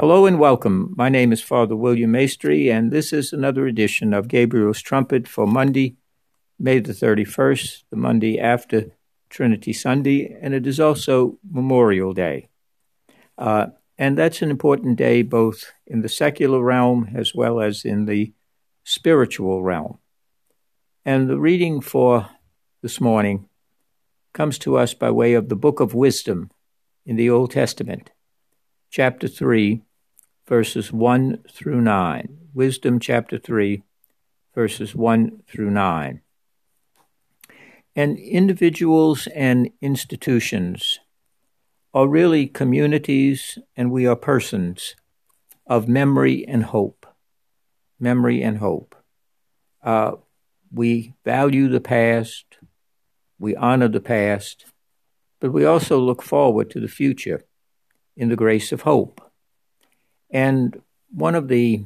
Hello and welcome. My name is Father William Maestri, and this is another edition of Gabriel's Trumpet for Monday, May the 31st, the Monday after Trinity Sunday, and it is also Memorial Day. Uh, and that's an important day both in the secular realm as well as in the spiritual realm. And the reading for this morning comes to us by way of the Book of Wisdom in the Old Testament, chapter 3, verses 1 through 9. Wisdom chapter 3, verses 1 through 9. And individuals and institutions are really communities, and we are persons of memory and hope. Memory and hope. Uh, we value the past, we honor the past, but we also look forward to the future in the grace of hope. And one of the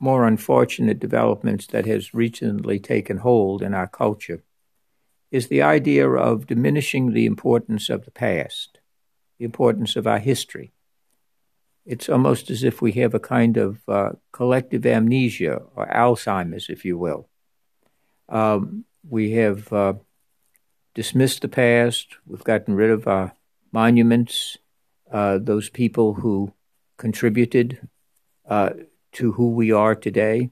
more unfortunate developments that has recently taken hold in our culture is the idea of diminishing the importance of the past, the importance of our history. It's almost as if we have a kind of uh, collective amnesia or Alzheimer's, if you will. Um, we have uh, dismissed the past, we've gotten rid of our monuments, uh, those people who contributed uh, to who we are today,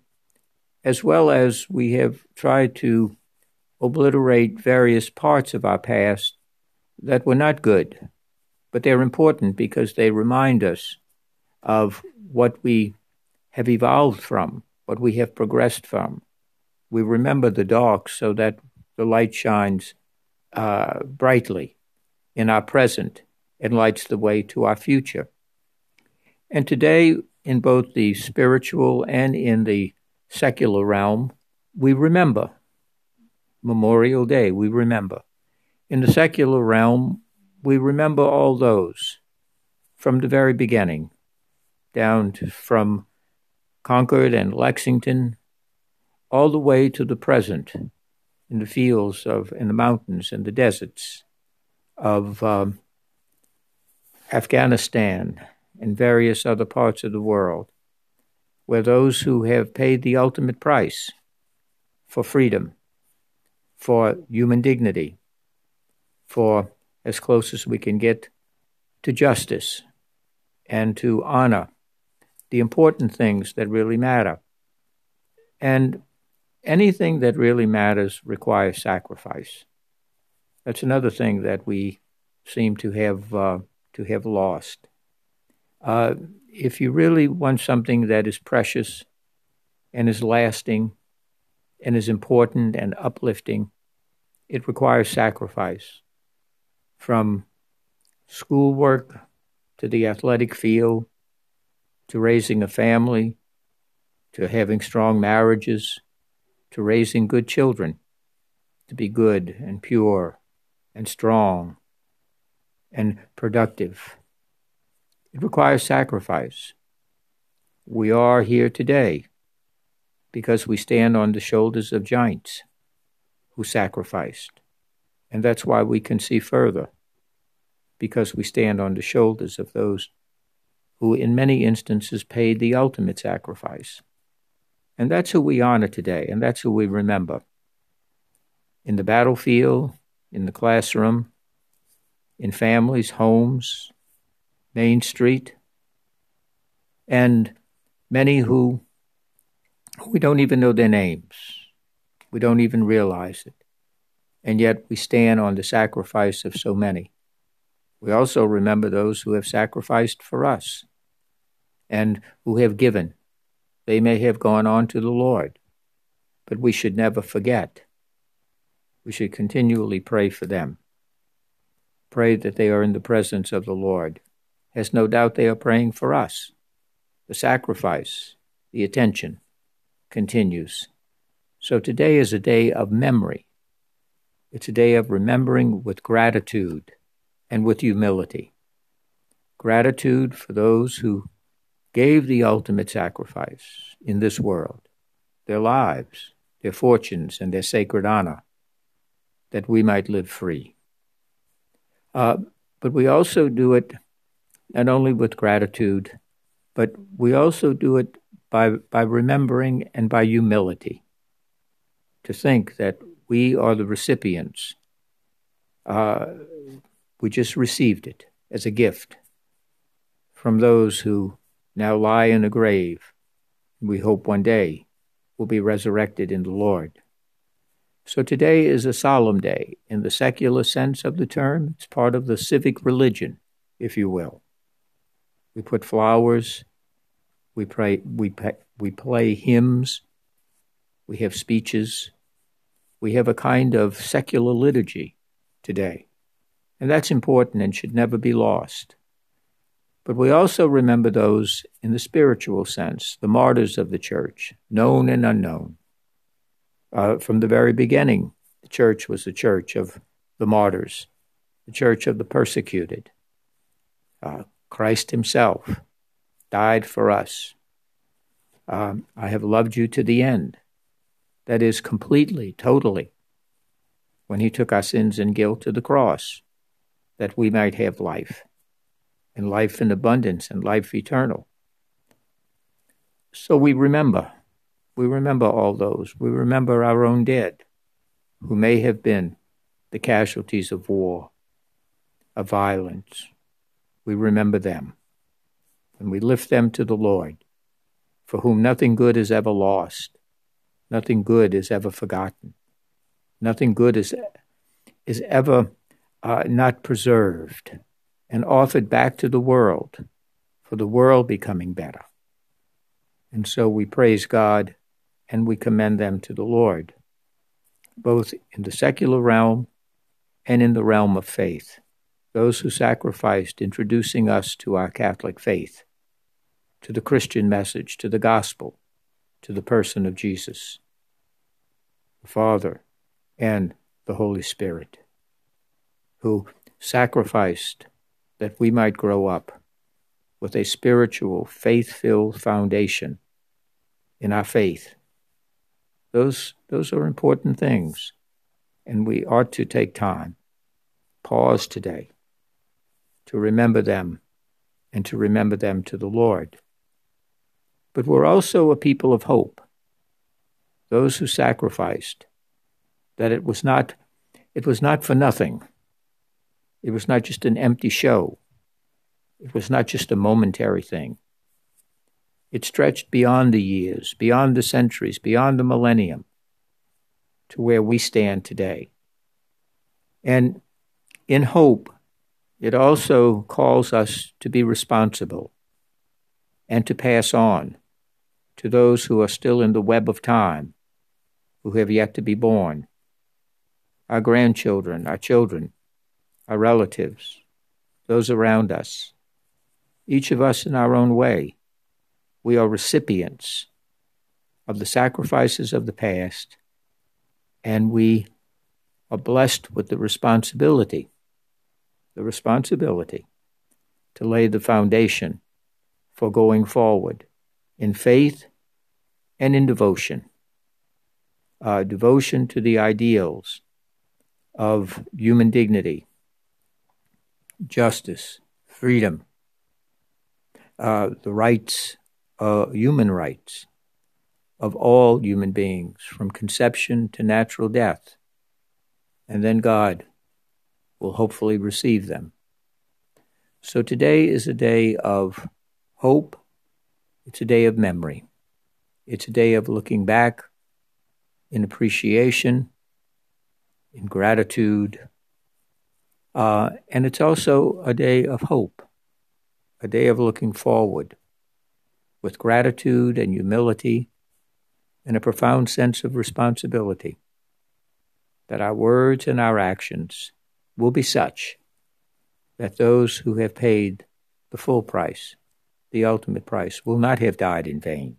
as well as we have tried to obliterate various parts of our past that were not good, but they're important because they remind us of what we have evolved from, what we have progressed from. We remember the dark so that the light shines uh, brightly in our present and lights the way to our future. And today, in both the spiritual and in the secular realm, we remember. Memorial Day, we remember. In the secular realm, we remember all those from the very beginning, down to, from Concord and Lexington, all the way to the present, in the fields of, in the mountains and the deserts of um, Afghanistan and various other parts of the world, where those who have paid the ultimate price for freedom, for human dignity, for as close as we can get to justice and to honor the important things that really matter. And anything that really matters requires sacrifice. That's another thing that we seem to have uh, to have lost. Uh, if you really want something that is precious and is lasting and is important and uplifting, it requires sacrifice from schoolwork to the athletic field to raising a family to having strong marriages to raising good children to be good and pure and strong and productive. It requires sacrifice. We are here today because we stand on the shoulders of giants who sacrificed. And that's why we can see further, because we stand on the shoulders of those who, in many instances, paid the ultimate sacrifice. And that's who we honor today, and that's who we remember. In the battlefield, in the classroom, in families, homes, Main Street, and many who we don't even know their names. We don't even realize it. And yet we stand on the sacrifice of so many. We also remember those who have sacrificed for us and who have given. They may have gone on to the Lord, but we should never forget. We should continually pray for them. Pray that they are in the presence of the Lord has no doubt they are praying for us. The sacrifice, the attention continues. So today is a day of memory. It's a day of remembering with gratitude and with humility. Gratitude for those who gave the ultimate sacrifice in this world, their lives, their fortunes, and their sacred honor, that we might live free. Uh, but we also do it not only with gratitude, but we also do it by, by remembering and by humility to think that we are the recipients. Uh, we just received it as a gift from those who now lie in a grave. We hope one day will be resurrected in the Lord. So today is a solemn day in the secular sense of the term. It's part of the civic religion, if you will. We put flowers, we pray, we we play hymns, we have speeches, we have a kind of secular liturgy today. And that's important and should never be lost. But we also remember those in the spiritual sense, the martyrs of the church, known and unknown. Uh, from the very beginning, the church was the church of the martyrs, the church of the persecuted. Uh, Christ Himself died for us. Um, I have loved you to the end. That is, completely, totally, when He took our sins and guilt to the cross, that we might have life, and life in abundance, and life eternal. So we remember we remember all those. We remember our own dead, who may have been the casualties of war, of violence. We remember them, and we lift them to the Lord, for whom nothing good is ever lost, nothing good is ever forgotten, nothing good is, is ever uh, not preserved and offered back to the world for the world becoming better. And so we praise God and we commend them to the Lord, both in the secular realm and in the realm of faith, those who sacrificed introducing us to our Catholic faith, to the Christian message, to the gospel, to the person of Jesus, the Father, and the Holy Spirit, who sacrificed that we might grow up with a spiritual, faith filled foundation in our faith. Those, those are important things, and we ought to take time, pause today, to remember them and to remember them to the Lord. But we're also a people of hope, those who sacrificed, that it was not, it was not for nothing. It was not just an empty show. It was not just a momentary thing. It stretched beyond the years, beyond the centuries, beyond the millennium to where we stand today. And in hope, it also calls us to be responsible and to pass on to those who are still in the web of time, who have yet to be born, our grandchildren, our children, our relatives, those around us, each of us in our own way. We are recipients of the sacrifices of the past, and we are blessed with the responsibility, the responsibility to lay the foundation for going forward in faith and in devotion. Uh, devotion to the ideals of human dignity, justice, freedom, uh, the rights uh, human rights of all human beings from conception to natural death. And then God will hopefully receive them. So today is a day of hope. It's a day of memory. It's a day of looking back in appreciation, in gratitude. Uh, and it's also a day of hope, a day of looking forward with gratitude and humility and a profound sense of responsibility that our words and our actions will be such that those who have paid the full price, the ultimate price, will not have died in vain.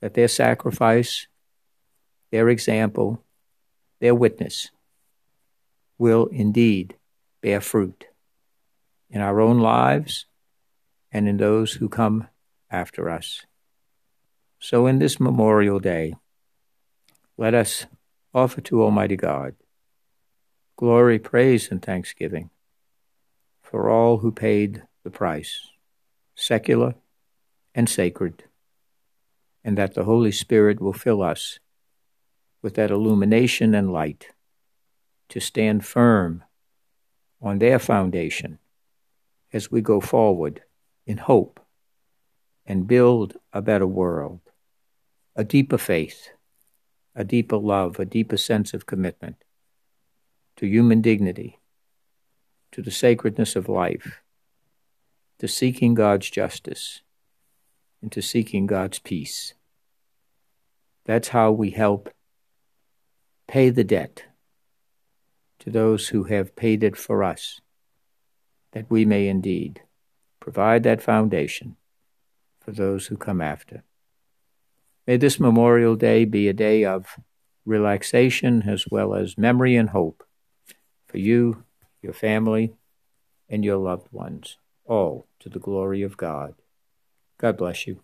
That their sacrifice, their example, their witness will indeed bear fruit in our own lives and in those who come after us. So, in this Memorial Day, let us offer to Almighty God glory, praise, and thanksgiving for all who paid the price, secular and sacred, and that the Holy Spirit will fill us with that illumination and light to stand firm on their foundation as we go forward in hope and build a better world, a deeper faith, a deeper love, a deeper sense of commitment to human dignity, to the sacredness of life, to seeking God's justice, and to seeking God's peace. That's how we help pay the debt to those who have paid it for us, that we may indeed provide that foundation for those who come after. May this Memorial Day be a day of relaxation as well as memory and hope for you, your family, and your loved ones, all to the glory of God. God bless you.